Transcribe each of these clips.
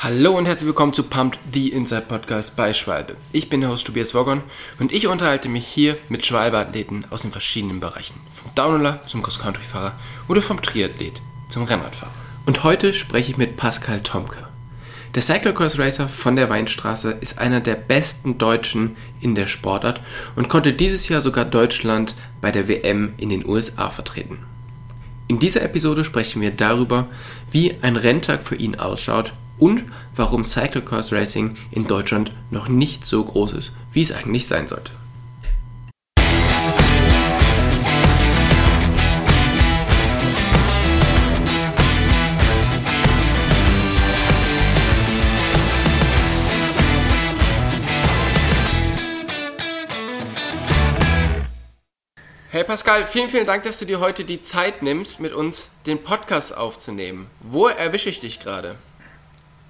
Hallo und herzlich willkommen zu Pumped, the Inside Podcast bei Schwalbe. Ich bin der Host Tobias Woggon und ich unterhalte mich hier mit Schwalbe-Athleten aus den verschiedenen Bereichen. Vom Downhiller zum Cross-Country-Fahrer oder vom Triathlet zum Rennradfahrer. Und heute spreche ich mit Pascal Tomke. Der Cyclocross Racer von der Weinstraße ist einer der besten Deutschen in der Sportart und konnte dieses Jahr sogar Deutschland bei der WM in den USA vertreten. In dieser Episode sprechen wir darüber, wie ein Renntag für ihn ausschaut und warum Cyclocross Racing in Deutschland noch nicht so groß ist, wie es eigentlich sein sollte. Hey Pascal, vielen, vielen Dank, dass du dir heute die Zeit nimmst, mit uns den Podcast aufzunehmen. Wo erwische ich dich gerade?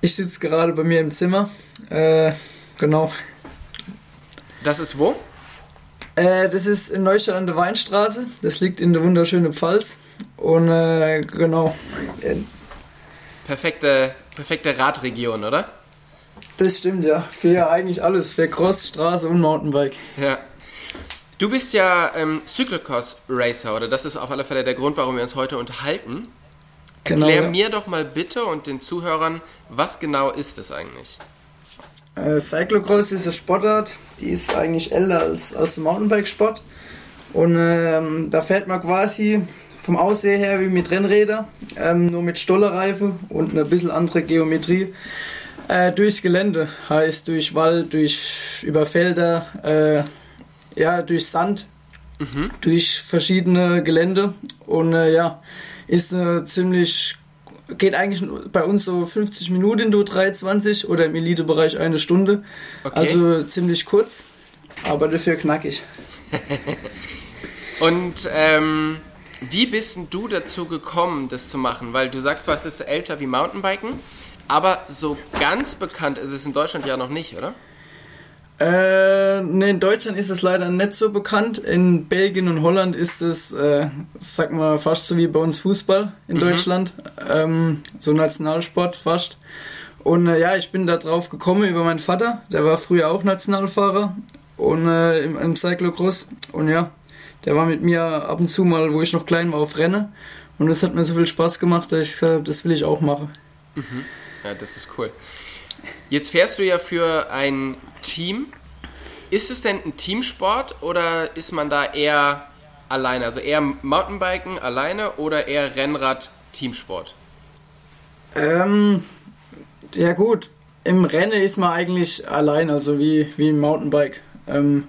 Ich sitze gerade bei mir im Zimmer. Äh, genau. Das ist wo? Äh, das ist in Neustadt an der Weinstraße. Das liegt in der wunderschönen Pfalz. Und äh, genau. Perfekte, perfekte Radregion, oder? Das stimmt, ja. Für eigentlich alles. Für Cross, Straße und Mountainbike. Ja. Du bist ja ähm, Cyclocross Racer, oder? Das ist auf alle Fälle der Grund, warum wir uns heute unterhalten. Genau, Erklär ja. mir doch mal bitte und den Zuhörern, was genau ist es eigentlich? Äh, Cyclocross ist eine Sportart, die ist eigentlich älter als, als Mountainbike-Sport. Und ähm, da fährt man quasi vom Aussehen her wie mit Rennrädern, ähm, nur mit Stollerreifen und eine bisschen andere Geometrie. Äh, durchs Gelände, heißt durch Wald, durch über Felder, äh, ja, durch Sand, mhm. durch verschiedene Gelände und äh, ja, ist eine ziemlich geht eigentlich bei uns so 50 Minuten du 320 oder im Elite-Bereich eine Stunde. Okay. Also ziemlich kurz, aber dafür knackig. Und ähm, wie bist du dazu gekommen, das zu machen? Weil du sagst, was ist älter wie Mountainbiken, aber so ganz bekannt ist es in Deutschland ja noch nicht, oder? Äh, ne, in Deutschland ist es leider nicht so bekannt. In Belgien und Holland ist es, äh, sag mal, fast so wie bei uns Fußball in mhm. Deutschland. Ähm, so Nationalsport fast. Und äh, ja, ich bin da drauf gekommen über meinen Vater. Der war früher auch Nationalfahrer und äh, im, im Cyclocross. Und ja, der war mit mir ab und zu mal, wo ich noch klein war, auf Rennen. Und es hat mir so viel Spaß gemacht, dass ich gesagt habe, das will ich auch machen. Mhm. Ja, das ist cool. Jetzt fährst du ja für ein Team. Ist es denn ein Teamsport oder ist man da eher alleine? Also eher Mountainbiken alleine oder eher Rennrad-Teamsport? Ähm, ja gut, im Rennen ist man eigentlich allein, also wie, wie im Mountainbike. Ähm,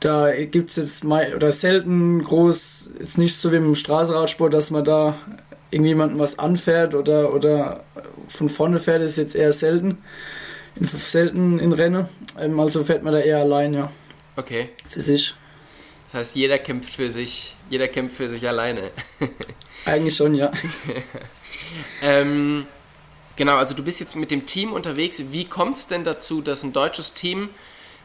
da gibt es jetzt mal oder selten groß, jetzt nicht so wie im Straßenradsport, dass man da irgendjemandem was anfährt oder, oder von vorne fährt, ist jetzt eher selten. Selten in Rennen. Ähm, also fährt man da eher allein, ja. Okay. Für sich. Das heißt, jeder kämpft für sich, jeder kämpft für sich alleine. Eigentlich schon, ja. ähm, genau, also du bist jetzt mit dem Team unterwegs. Wie kommt es denn dazu, dass ein deutsches Team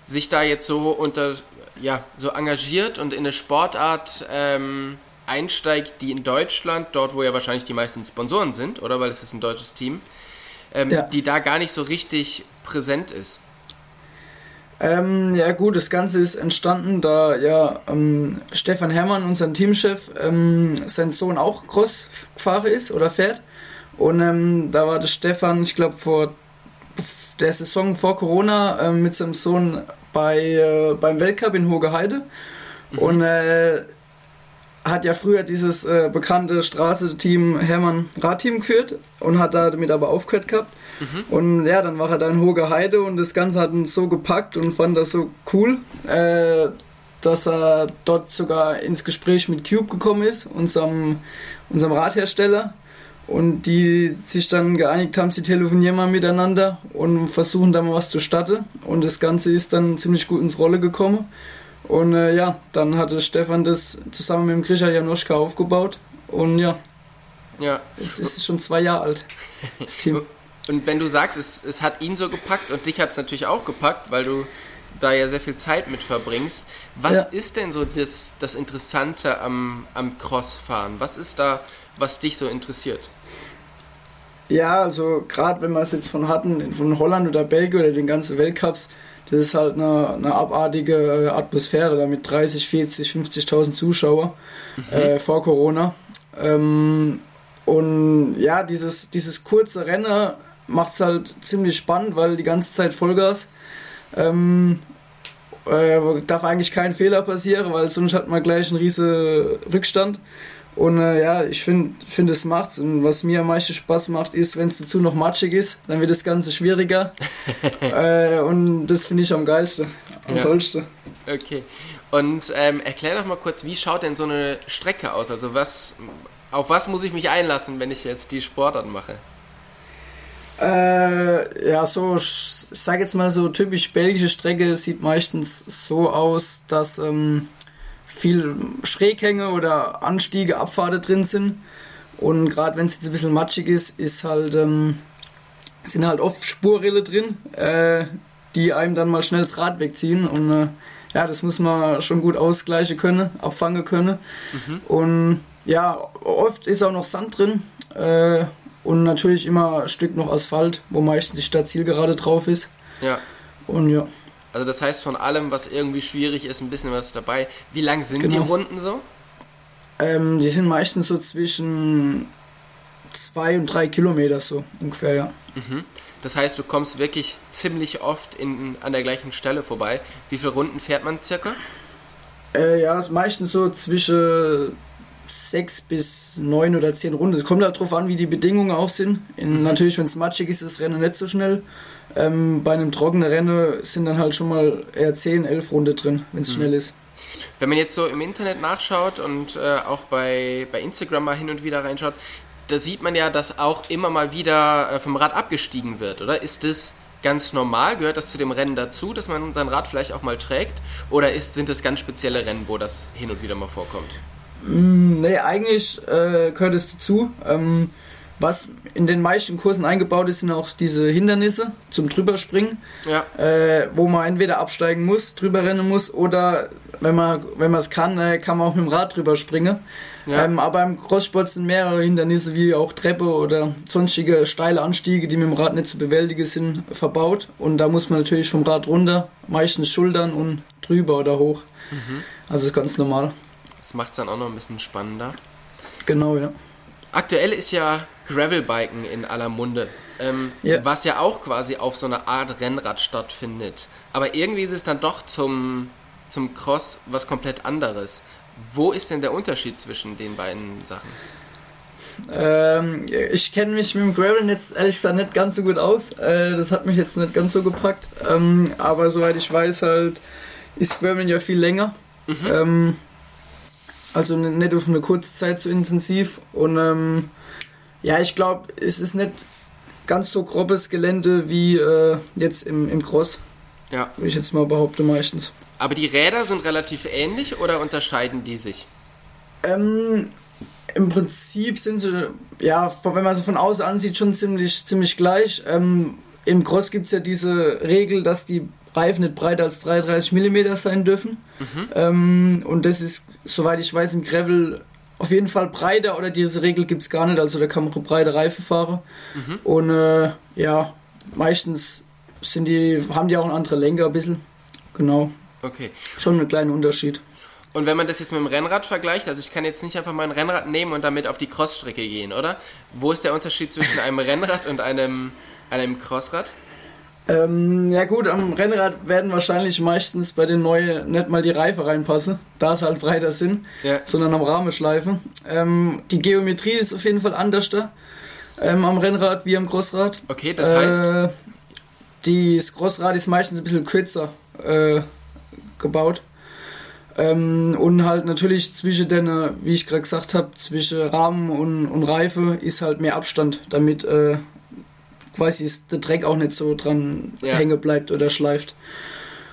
sich da jetzt so unter, ja, so engagiert und in eine Sportart ähm, einsteigt, die in Deutschland, dort wo ja wahrscheinlich die meisten Sponsoren sind, oder weil es ist ein deutsches Team, ähm, ja. die da gar nicht so richtig präsent ist. Ähm, ja gut, das Ganze ist entstanden, da ja ähm, Stefan Herrmann, unser Teamchef, ähm, sein Sohn auch Crossfahrer ist oder fährt. Und ähm, da war der Stefan, ich glaube vor der Saison vor Corona äh, mit seinem Sohn bei, äh, beim Weltcup in Hoge Heide. Mhm. Und äh, hat ja früher dieses äh, bekannte Straße-Team Hermann Radteam geführt und hat damit aber aufgehört gehabt. Mhm. Und ja, dann war er da in Hoge Heide und das Ganze hat ihn so gepackt und fand das so cool, äh, dass er dort sogar ins Gespräch mit Cube gekommen ist, unserem, unserem Radhersteller. Und die sich dann geeinigt haben, sie telefonieren mal miteinander und versuchen da mal was zu starten. Und das Ganze ist dann ziemlich gut ins Rolle gekommen. Und äh, ja, dann hatte Stefan das zusammen mit dem Grisha Janoschka aufgebaut. Und ja, ja. jetzt ist es schon zwei Jahre alt. Und wenn du sagst, es, es hat ihn so gepackt und dich hat es natürlich auch gepackt, weil du da ja sehr viel Zeit mit verbringst. Was ja. ist denn so das, das Interessante am, am Crossfahren? Was ist da, was dich so interessiert? Ja, also gerade wenn wir es jetzt von hatten, von Holland oder Belgien oder den ganzen Weltcups, das ist halt eine, eine abartige äh, Atmosphäre da mit 30, 40, 50.000 Zuschauer mhm. äh, vor Corona. Ähm, und ja, dieses, dieses kurze Rennen macht es halt ziemlich spannend, weil die ganze Zeit Vollgas. Ähm, äh, darf eigentlich kein Fehler passieren, weil sonst hat man gleich einen riesen Rückstand. Und äh, ja, ich finde, find, es macht's. Und was mir am meisten Spaß macht, ist, wenn es dazu noch matschig ist, dann wird das Ganze schwieriger. äh, und das finde ich am geilsten, am ja. tollsten. Okay. Und ähm, erklär doch mal kurz, wie schaut denn so eine Strecke aus? Also was, auf was muss ich mich einlassen, wenn ich jetzt die Sportart mache? Äh, ja, so, ich sag jetzt mal so, typisch belgische Strecke sieht meistens so aus, dass ähm, viel Schräghänge oder Anstiege, Abfahrte drin sind. Und gerade wenn es jetzt ein bisschen matschig ist, ist halt, ähm, sind halt oft Spurrille drin, äh, die einem dann mal schnell das Rad wegziehen. Und äh, ja, das muss man schon gut ausgleichen können, abfangen können. Mhm. Und ja, oft ist auch noch Sand drin. Äh, und natürlich immer ein Stück noch Asphalt, wo meistens die Stadtzielgerade drauf ist. Ja. Und ja. Also das heißt von allem, was irgendwie schwierig ist, ein bisschen was dabei. Wie lang sind genau. die Runden so? Ähm, die sind meistens so zwischen zwei und drei Kilometer so ungefähr, ja. Mhm. Das heißt, du kommst wirklich ziemlich oft in, an der gleichen Stelle vorbei. Wie viele Runden fährt man circa? Äh, ja, ist meistens so zwischen sechs bis neun oder zehn Runden. Es kommt halt darauf an, wie die Bedingungen auch sind. In, mhm. Natürlich, wenn es matschig ist, ist das Rennen nicht so schnell. Ähm, bei einem trockenen Rennen sind dann halt schon mal eher 10, 11 Runden drin, wenn es mhm. schnell ist. Wenn man jetzt so im Internet nachschaut und äh, auch bei, bei Instagram mal hin und wieder reinschaut, da sieht man ja, dass auch immer mal wieder äh, vom Rad abgestiegen wird, oder? Ist das ganz normal? Gehört das zu dem Rennen dazu, dass man sein Rad vielleicht auch mal trägt? Oder ist, sind das ganz spezielle Rennen, wo das hin und wieder mal vorkommt? Mm, nee, eigentlich äh, gehört es dazu. Ähm, was in den meisten Kursen eingebaut ist, sind auch diese Hindernisse zum Drüberspringen, ja. äh, wo man entweder absteigen muss, drüber rennen muss oder wenn man wenn man es kann, äh, kann man auch mit dem Rad drüber springen. Ja. Ähm, aber im Crosssport sind mehrere Hindernisse wie auch Treppe oder sonstige steile Anstiege, die mit dem Rad nicht zu bewältigen sind, verbaut. Und da muss man natürlich vom Rad runter, meistens Schultern und drüber oder hoch. Mhm. Also ist ganz normal. Das macht es dann auch noch ein bisschen spannender. Genau, ja. Aktuell ist ja Gravelbiken in aller Munde, ähm, ja. was ja auch quasi auf so einer Art Rennrad stattfindet. Aber irgendwie ist es dann doch zum, zum Cross was komplett anderes. Wo ist denn der Unterschied zwischen den beiden Sachen? Ähm, ich kenne mich mit dem Gravel jetzt ehrlich gesagt nicht ganz so gut aus. Äh, das hat mich jetzt nicht ganz so gepackt. Ähm, aber soweit ich weiß, halt ist Gravel ja viel länger. Mhm. Also nicht auf eine kurze Zeit so intensiv. Und ähm, ja, ich glaube, es ist nicht ganz so grobes Gelände wie äh, jetzt im, im Cross. Ja. Würde ich jetzt mal behaupten, meistens. Aber die Räder sind relativ ähnlich oder unterscheiden die sich? Ähm, Im Prinzip sind sie, ja, wenn man sie von außen ansieht, schon ziemlich, ziemlich gleich. Ähm, Im Cross gibt es ja diese Regel, dass die Reifen nicht breiter als 33 mm sein dürfen. Mhm. Ähm, und das ist, soweit ich weiß, im Gravel auf jeden Fall breiter oder diese Regel gibt es gar nicht, also da kann man breite Reifen fahren. Mhm. Und äh, ja, meistens sind die, haben die auch eine andere Lenker ein bisschen. Genau. Okay. Schon ein kleiner Unterschied. Und wenn man das jetzt mit dem Rennrad vergleicht, also ich kann jetzt nicht einfach mal ein Rennrad nehmen und damit auf die Crossstrecke gehen, oder? Wo ist der Unterschied zwischen einem Rennrad und einem, einem Crossrad? Ähm, ja gut, am Rennrad werden wahrscheinlich meistens bei den neuen nicht mal die Reife reinpassen, da es halt breiter sind, ja. sondern am Rahmenschleifen. Ähm, die Geometrie ist auf jeden Fall anders da ähm, am Rennrad wie am Großrad. Okay, das heißt? Äh, das Großrad ist meistens ein bisschen kürzer äh, gebaut. Ähm, und halt natürlich zwischen den, wie ich gerade gesagt habe, zwischen Rahmen und, und Reife ist halt mehr Abstand, damit äh, quasi der Dreck auch nicht so dran ja. hängen bleibt oder schleift.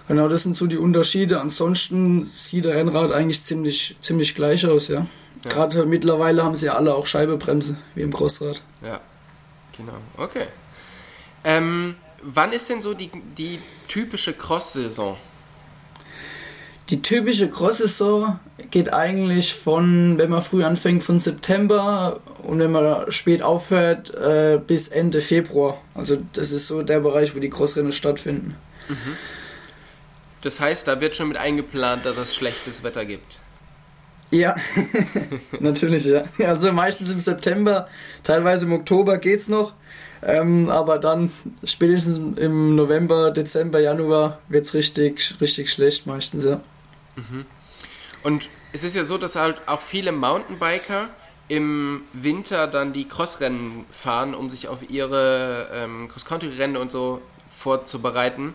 Genau, das sind so die Unterschiede. Ansonsten sieht der Rennrad eigentlich ziemlich, ziemlich gleich aus, ja. ja. Gerade mittlerweile haben sie ja alle auch Scheibebremse, wie im Großrad. Ja, genau. Okay. Ähm, wann ist denn so die, die typische Cross-Saison? Die typische Cross-Saison geht eigentlich von, wenn man früh anfängt, von September und wenn man spät aufhört, äh, bis Ende Februar. Also das ist so der Bereich, wo die Crossrennen stattfinden. Mhm. Das heißt, da wird schon mit eingeplant, dass es schlechtes Wetter gibt. Ja, natürlich, ja. Also meistens im September, teilweise im Oktober geht's noch. Ähm, aber dann spätestens im November, Dezember, Januar wird es richtig, richtig schlecht meistens, ja. Mhm. Und es ist ja so, dass halt auch viele Mountainbiker im Winter dann die Crossrennen fahren, um sich auf ihre ähm, Cross-Country-Rennen und so vorzubereiten.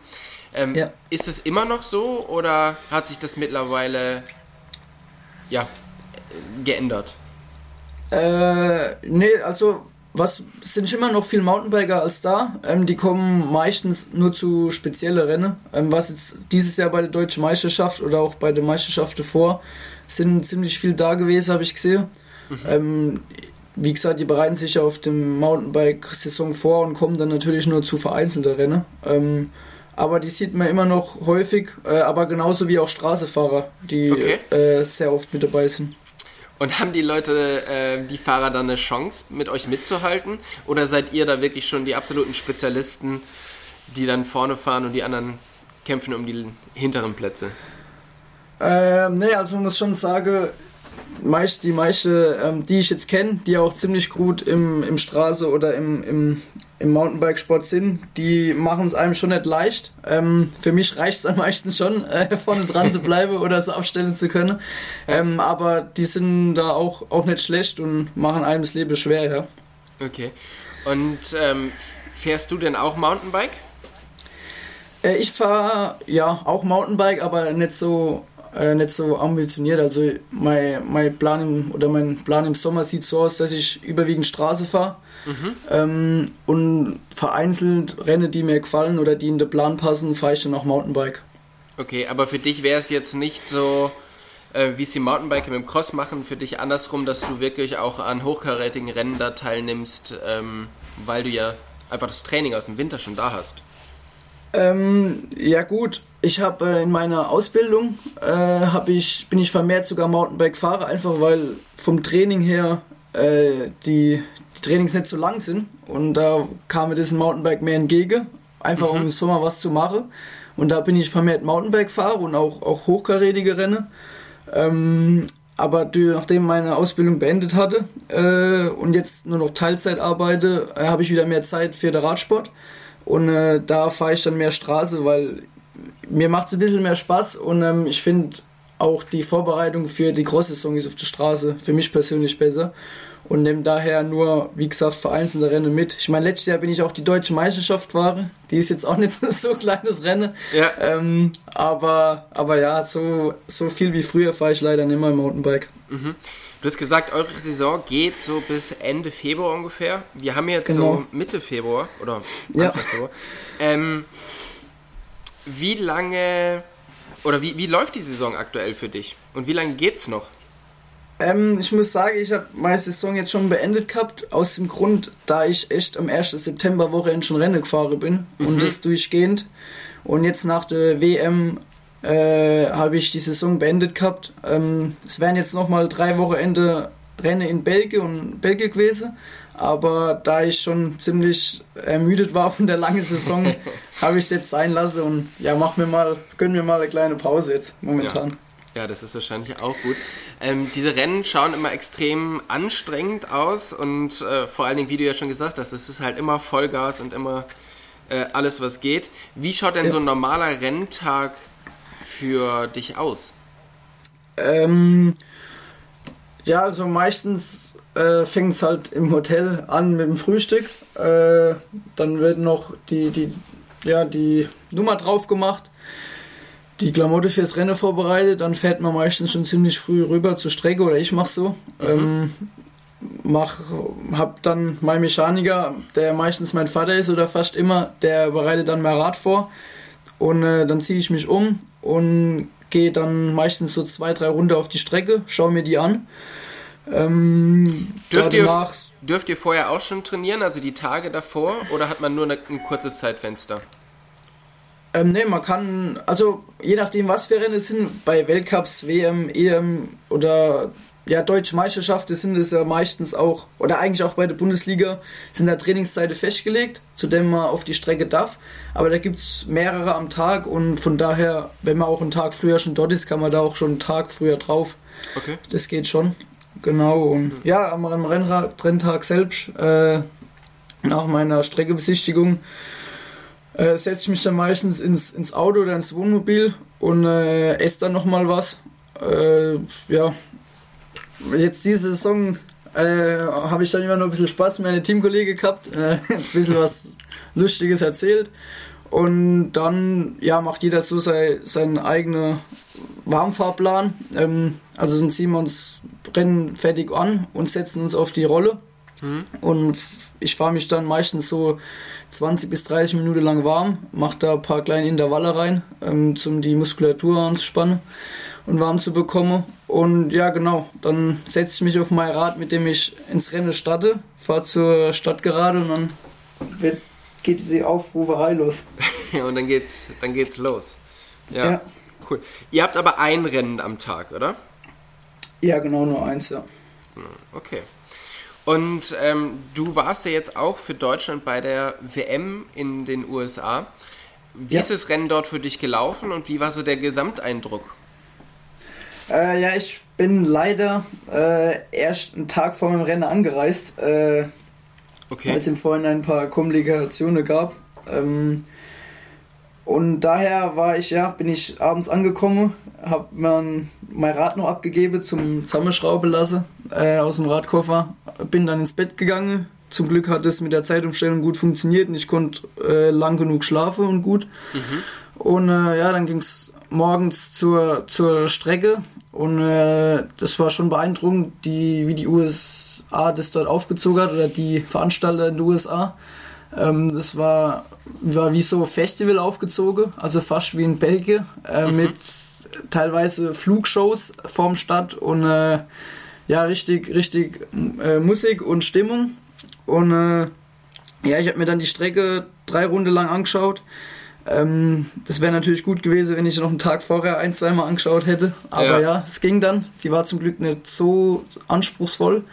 Ähm, ja. Ist es immer noch so oder hat sich das mittlerweile ja, geändert? Äh, nee, also was sind immer noch viel Mountainbiker als da. Ähm, die kommen meistens nur zu speziellen Rennen. Ähm, was jetzt dieses Jahr bei der deutschen Meisterschaft oder auch bei der Meisterschaft davor sind ziemlich viel da gewesen, habe ich gesehen. Mhm. Ähm, wie gesagt, die bereiten sich ja auf dem Mountainbike-Saison vor und kommen dann natürlich nur zu vereinzelten Rennen. Ähm, aber die sieht man immer noch häufig, äh, aber genauso wie auch Straßefahrer, die okay. äh, sehr oft mit dabei sind. Und haben die Leute, äh, die Fahrer dann eine Chance, mit euch mitzuhalten? Oder seid ihr da wirklich schon die absoluten Spezialisten, die dann vorne fahren und die anderen kämpfen um die hinteren Plätze? Ähm, nee, also man muss schon sagen, meist, die meisten, ähm, die ich jetzt kenne, die auch ziemlich gut im, im Straße oder im, im, im Mountainbike-Sport sind, die machen es einem schon nicht leicht. Ähm, für mich reicht es am meisten schon, äh, vorne dran zu bleiben oder so abstellen zu können. Ähm, aber die sind da auch, auch nicht schlecht und machen einem das Leben schwer, ja. Okay. Und ähm, fährst du denn auch Mountainbike? Äh, ich fahre ja auch Mountainbike, aber nicht so äh, nicht so ambitioniert. Also mein, mein Plan im, oder mein Plan im Sommer sieht so aus, dass ich überwiegend Straße fahre mhm. ähm, und vereinzelt Rennen, die mir gefallen oder die in den Plan passen, fahre ich dann auch Mountainbike. Okay, aber für dich wäre es jetzt nicht so, äh, wie es die Mountainbiker mit dem Cross machen, für dich andersrum, dass du wirklich auch an hochkarätigen Rennen da teilnimmst, ähm, weil du ja einfach das Training aus dem Winter schon da hast. Ähm, ja gut, ich habe äh, in meiner Ausbildung äh, ich, bin ich vermehrt sogar Mountainbike-Fahrer, einfach weil vom Training her äh, die, die Trainings nicht so lang sind und da kam mir das Mountainbike mehr entgegen, einfach mhm. um im Sommer was zu machen. Und da bin ich vermehrt Mountainbike-Fahrer und auch, auch hochkarätige Rennen. Ähm, aber nachdem meine Ausbildung beendet hatte äh, und jetzt nur noch Teilzeit arbeite, äh, habe ich wieder mehr Zeit für den Radsport. Und äh, da fahre ich dann mehr Straße, weil mir macht es ein bisschen mehr Spaß und ähm, ich finde auch die Vorbereitung für die große Saison ist auf der Straße für mich persönlich besser und nehme daher nur, wie gesagt, vereinzelte Rennen mit. Ich meine, letztes Jahr bin ich auch die deutsche Meisterschaft gefahren. Die ist jetzt auch nicht so ein kleines Rennen. Ja. Ähm, aber, aber ja, so, so viel wie früher fahre ich leider nicht mehr im Mountainbike. Mhm. Du hast gesagt, eure Saison geht so bis Ende Februar ungefähr. Wir haben jetzt genau. so Mitte Februar oder Anfang ja. Februar. Ähm, wie lange oder wie, wie läuft die Saison aktuell für dich? Und wie lange geht's noch? Ähm, ich muss sagen, ich habe meine Saison jetzt schon beendet gehabt, aus dem Grund, da ich echt am 1. September Wochenende schon Rennen gefahren bin mhm. und das durchgehend. Und jetzt nach der WM äh, habe ich die Saison beendet gehabt. Ähm, es wären jetzt nochmal drei Wochenende Rennen in Belgien und Belgien gewesen. Aber da ich schon ziemlich ermüdet war von der langen Saison, habe ich es jetzt sein lassen und ja, mach mir mal, gönn mir mal eine kleine Pause jetzt momentan. Ja, ja das ist wahrscheinlich auch gut. Ähm, diese Rennen schauen immer extrem anstrengend aus und äh, vor allen Dingen, wie du ja schon gesagt hast, es ist halt immer Vollgas und immer äh, alles, was geht. Wie schaut denn so ein normaler Renntag für dich aus? Ähm, ja, also meistens äh, fängt es halt im Hotel an mit dem Frühstück. Äh, dann wird noch die, die, ja, die Nummer drauf gemacht, die Klamotte fürs Rennen vorbereitet. Dann fährt man meistens schon ziemlich früh rüber zur Strecke oder ich mache so. Mhm. Ähm, mach, hab dann mein Mechaniker, der meistens mein Vater ist oder fast immer, der bereitet dann mein Rad vor und äh, dann ziehe ich mich um und gehe dann meistens so zwei, drei Runden auf die Strecke, schaue mir die an. Ähm, dürft, ihr, dürft ihr vorher auch schon trainieren, also die Tage davor, oder hat man nur ein kurzes Zeitfenster? Ähm, ne, man kann, also je nachdem, was für Rennen es sind, bei Weltcups, WM, EM oder ja, deutsche Meisterschaften sind es ja meistens auch, oder eigentlich auch bei der Bundesliga, sind da Trainingszeiten festgelegt, zu denen man auf die Strecke darf. Aber da gibt es mehrere am Tag und von daher, wenn man auch einen Tag früher schon dort ist, kann man da auch schon einen Tag früher drauf. Okay. Das geht schon. Genau. Und ja, am Rennrad, Renntag selbst, äh, nach meiner Streckebesichtigung, äh, setze ich mich dann meistens ins, ins Auto oder ins Wohnmobil und äh, esse dann nochmal was. Äh, ja, jetzt diese Saison äh, habe ich dann immer noch ein bisschen Spaß mit meinem Teamkollege gehabt, äh, ein bisschen was Lustiges erzählt. Und dann ja, macht jeder so sei, seinen eigenen Warmfahrplan. Ähm, also dann ziehen wir uns Rennen fertig an und setzen uns auf die Rolle. Mhm. Und ich fahre mich dann meistens so 20 bis 30 Minuten lang warm, mache da ein paar kleine Intervalle rein, ähm, um die Muskulatur anzuspannen und warm zu bekommen. Und ja, genau, dann setze ich mich auf mein Rad, mit dem ich ins Rennen starte, fahre zur Stadt gerade und dann wird, geht die Aufruferei los. und dann geht's, dann geht's los. Ja, ja, cool. Ihr habt aber ein Rennen am Tag, oder? Ja, genau, nur eins, ja. Okay. Und ähm, du warst ja jetzt auch für Deutschland bei der WM in den USA. Wie ja. ist das Rennen dort für dich gelaufen und wie war so der Gesamteindruck? Äh, ja, ich bin leider äh, erst einen Tag vor meinem Rennen angereist, äh, okay. weil es im Vorhinein ein paar Komplikationen gab. Ähm, und daher war ich, ja, bin ich abends angekommen, habe mein, mein Rad noch abgegeben zum Zusammenschrauben lassen äh, aus dem Radkoffer, bin dann ins Bett gegangen. Zum Glück hat es mit der Zeitumstellung gut funktioniert und ich konnte äh, lang genug schlafen und gut. Mhm. Und äh, ja, dann ging es morgens zur, zur Strecke und äh, das war schon beeindruckend, die, wie die USA das dort aufgezogen hat oder die Veranstalter in den USA. Ähm, das war, war wie so Festival aufgezogen, also fast wie in Belgien, äh, mhm. mit teilweise Flugshows vorm Stadt und äh, ja, richtig, richtig äh, Musik und Stimmung. Und äh, ja, ich habe mir dann die Strecke drei Runden lang angeschaut. Ähm, das wäre natürlich gut gewesen, wenn ich noch einen Tag vorher ein, zweimal angeschaut hätte. Aber ja. ja, es ging dann. Die war zum Glück nicht so anspruchsvoll.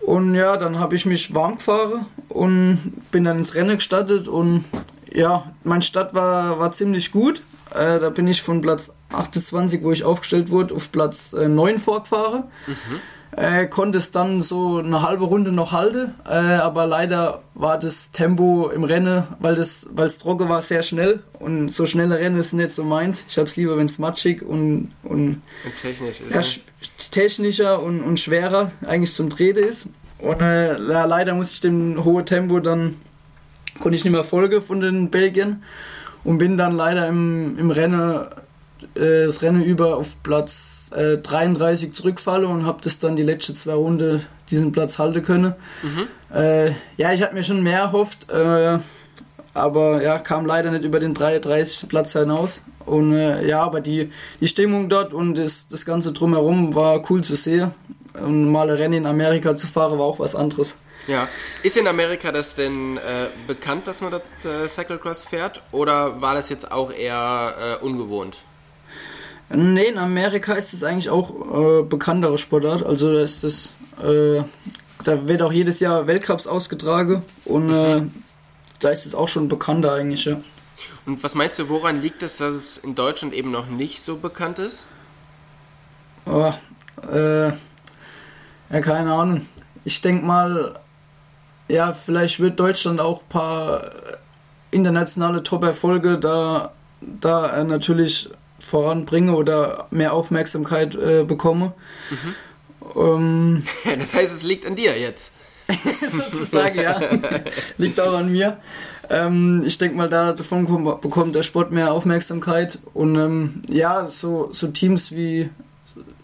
Und ja, dann habe ich mich warm gefahren und bin dann ins Rennen gestartet und ja, mein Start war, war ziemlich gut. Äh, da bin ich von Platz 28, wo ich aufgestellt wurde, auf Platz äh, 9 vorgefahren. Mhm. Äh, konnte es dann so eine halbe Runde noch halten, äh, aber leider war das Tempo im Rennen, weil das, weil es trocken war, sehr schnell und so schnelle Rennen ist nicht so meins. Ich habe es lieber, wenn es matschig und, und, und technisch ist. Ja, technischer und, und schwerer eigentlich zum Treten ist. Und äh, leider musste ich dem hohen Tempo dann konnte ich nicht mehr folgen von den Belgiern und bin dann leider im, im Rennen äh, das Rennen über auf Platz äh, 33 zurückfalle und habe das dann die letzten zwei Runden diesen Platz halten können. Mhm. Äh, ja, ich hatte mir schon mehr erhofft, äh, aber ja, kam leider nicht über den 33 Platz hinaus. Und äh, ja, aber die, die Stimmung dort und das, das Ganze drumherum war cool zu sehen. Und mal ein Rennen in Amerika zu fahren war auch was anderes. Ja. Ist in Amerika das denn äh, bekannt, dass man das äh, Cyclocross fährt? Oder war das jetzt auch eher äh, ungewohnt? Nee, in Amerika ist es eigentlich auch äh, bekanntere Sportart. Also da ist das, äh, da wird auch jedes Jahr Weltcups ausgetragen und äh, da ist es auch schon bekannter eigentlich, ja. Und was meinst du, woran liegt es, dass es in Deutschland eben noch nicht so bekannt ist? Oh, äh, ja, keine Ahnung. Ich denke mal, ja, vielleicht wird Deutschland auch ein paar internationale Top-Erfolge da, da äh, natürlich voranbringe oder mehr Aufmerksamkeit äh, bekomme. Mhm. Ähm, das heißt, es liegt an dir jetzt. sozusagen, ja. liegt auch an mir. Ähm, ich denke mal, da davon bekommt der Sport mehr Aufmerksamkeit. Und ähm, ja, so, so Teams wie,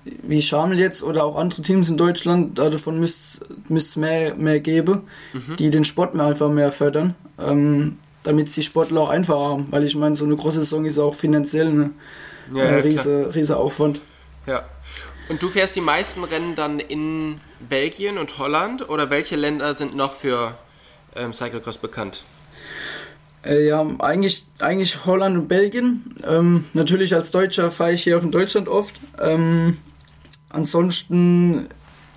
wie Schamel jetzt oder auch andere Teams in Deutschland, davon müsste es mehr, mehr geben, mhm. die den Sport mehr einfach mehr fördern. Ähm, damit die Sportler auch einfacher haben. Weil ich meine, so eine große Saison ist auch finanziell eine ja, ja, riese, riese Aufwand. Ja. Und du fährst die meisten Rennen dann in Belgien und Holland oder welche Länder sind noch für ähm, Cyclocross bekannt? Äh, ja, eigentlich, eigentlich Holland und Belgien. Ähm, natürlich als Deutscher fahre ich hier auch in Deutschland oft. Ähm, ansonsten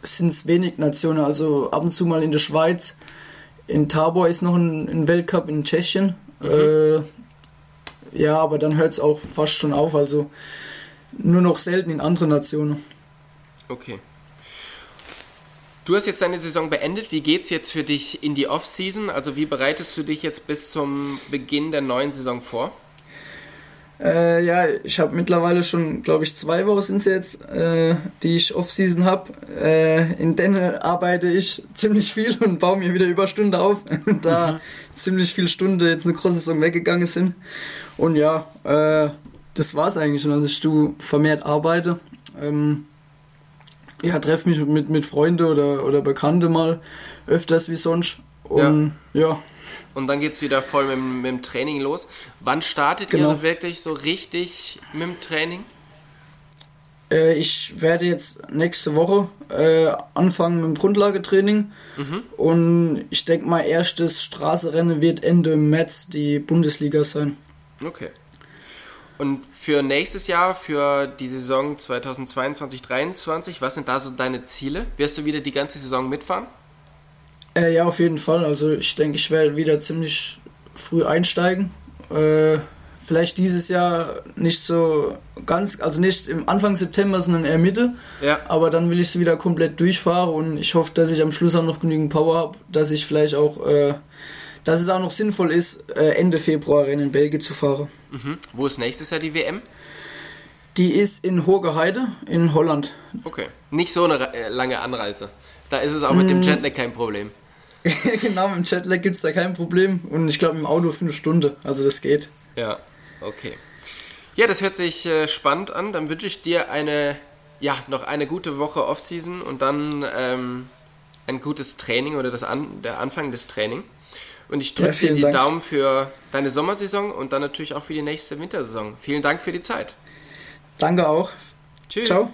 sind es wenig Nationen, also ab und zu mal in der Schweiz. In Tabor ist noch ein, ein Weltcup in Tschechien. Mhm. Äh, ja, aber dann hört es auch fast schon auf, also nur noch selten in anderen Nationen. Okay. Du hast jetzt deine Saison beendet. Wie geht's jetzt für dich in die Off-Season? Also wie bereitest du dich jetzt bis zum Beginn der neuen Saison vor? Äh, ja, ich habe mittlerweile schon, glaube ich, zwei Wochen sind es jetzt, äh, die ich Off-Season habe. Äh, in denen arbeite ich ziemlich viel und baue mir wieder Überstunden auf, da mhm. ziemlich viele Stunden jetzt eine große Saison weggegangen sind. Und ja, äh, das es eigentlich schon, dass ich du vermehrt arbeite. Ähm, ja, treffe mich mit, mit Freunden oder, oder Bekannte mal öfters wie sonst. Und ja. ja. Und dann geht es wieder voll mit, mit, dem Training los. Wann startet genau. ihr so wirklich so richtig mit dem Training? Äh, ich werde jetzt nächste Woche äh, anfangen mit dem Grundlagetraining. Mhm. Und ich denke mal, erstes Straßenrennen wird Ende März die Bundesliga sein. Okay. Und für nächstes Jahr, für die Saison 2022-2023, was sind da so deine Ziele? Wirst du wieder die ganze Saison mitfahren? Äh, ja, auf jeden Fall. Also ich denke, ich werde wieder ziemlich früh einsteigen. Äh, vielleicht dieses Jahr nicht so ganz, also nicht im Anfang September, sondern eher Mitte. Ja. Aber dann will ich es wieder komplett durchfahren und ich hoffe, dass ich am Schluss auch noch genügend Power habe, dass ich vielleicht auch äh, dass es auch noch sinnvoll ist, äh, Ende Februar in Belgien zu fahren. Mhm. Wo ist nächstes Jahr die WM? Die ist in Hogeheide in Holland. Okay. Nicht so eine äh, lange Anreise. Da ist es auch mit dem mm. Jetlag kein Problem. genau, mit dem Jetlag gibt es da kein Problem. Und ich glaube im Auto für eine Stunde. Also das geht. Ja, okay. Ja, das hört sich äh, spannend an. Dann wünsche ich dir eine, ja, noch eine gute Woche Offseason und dann ähm, ein gutes Training oder das an, der Anfang des Trainings. Und ich drücke ja, dir die Dank. Daumen für deine Sommersaison und dann natürlich auch für die nächste Wintersaison. Vielen Dank für die Zeit. Danke auch. Tschüss. Ciao.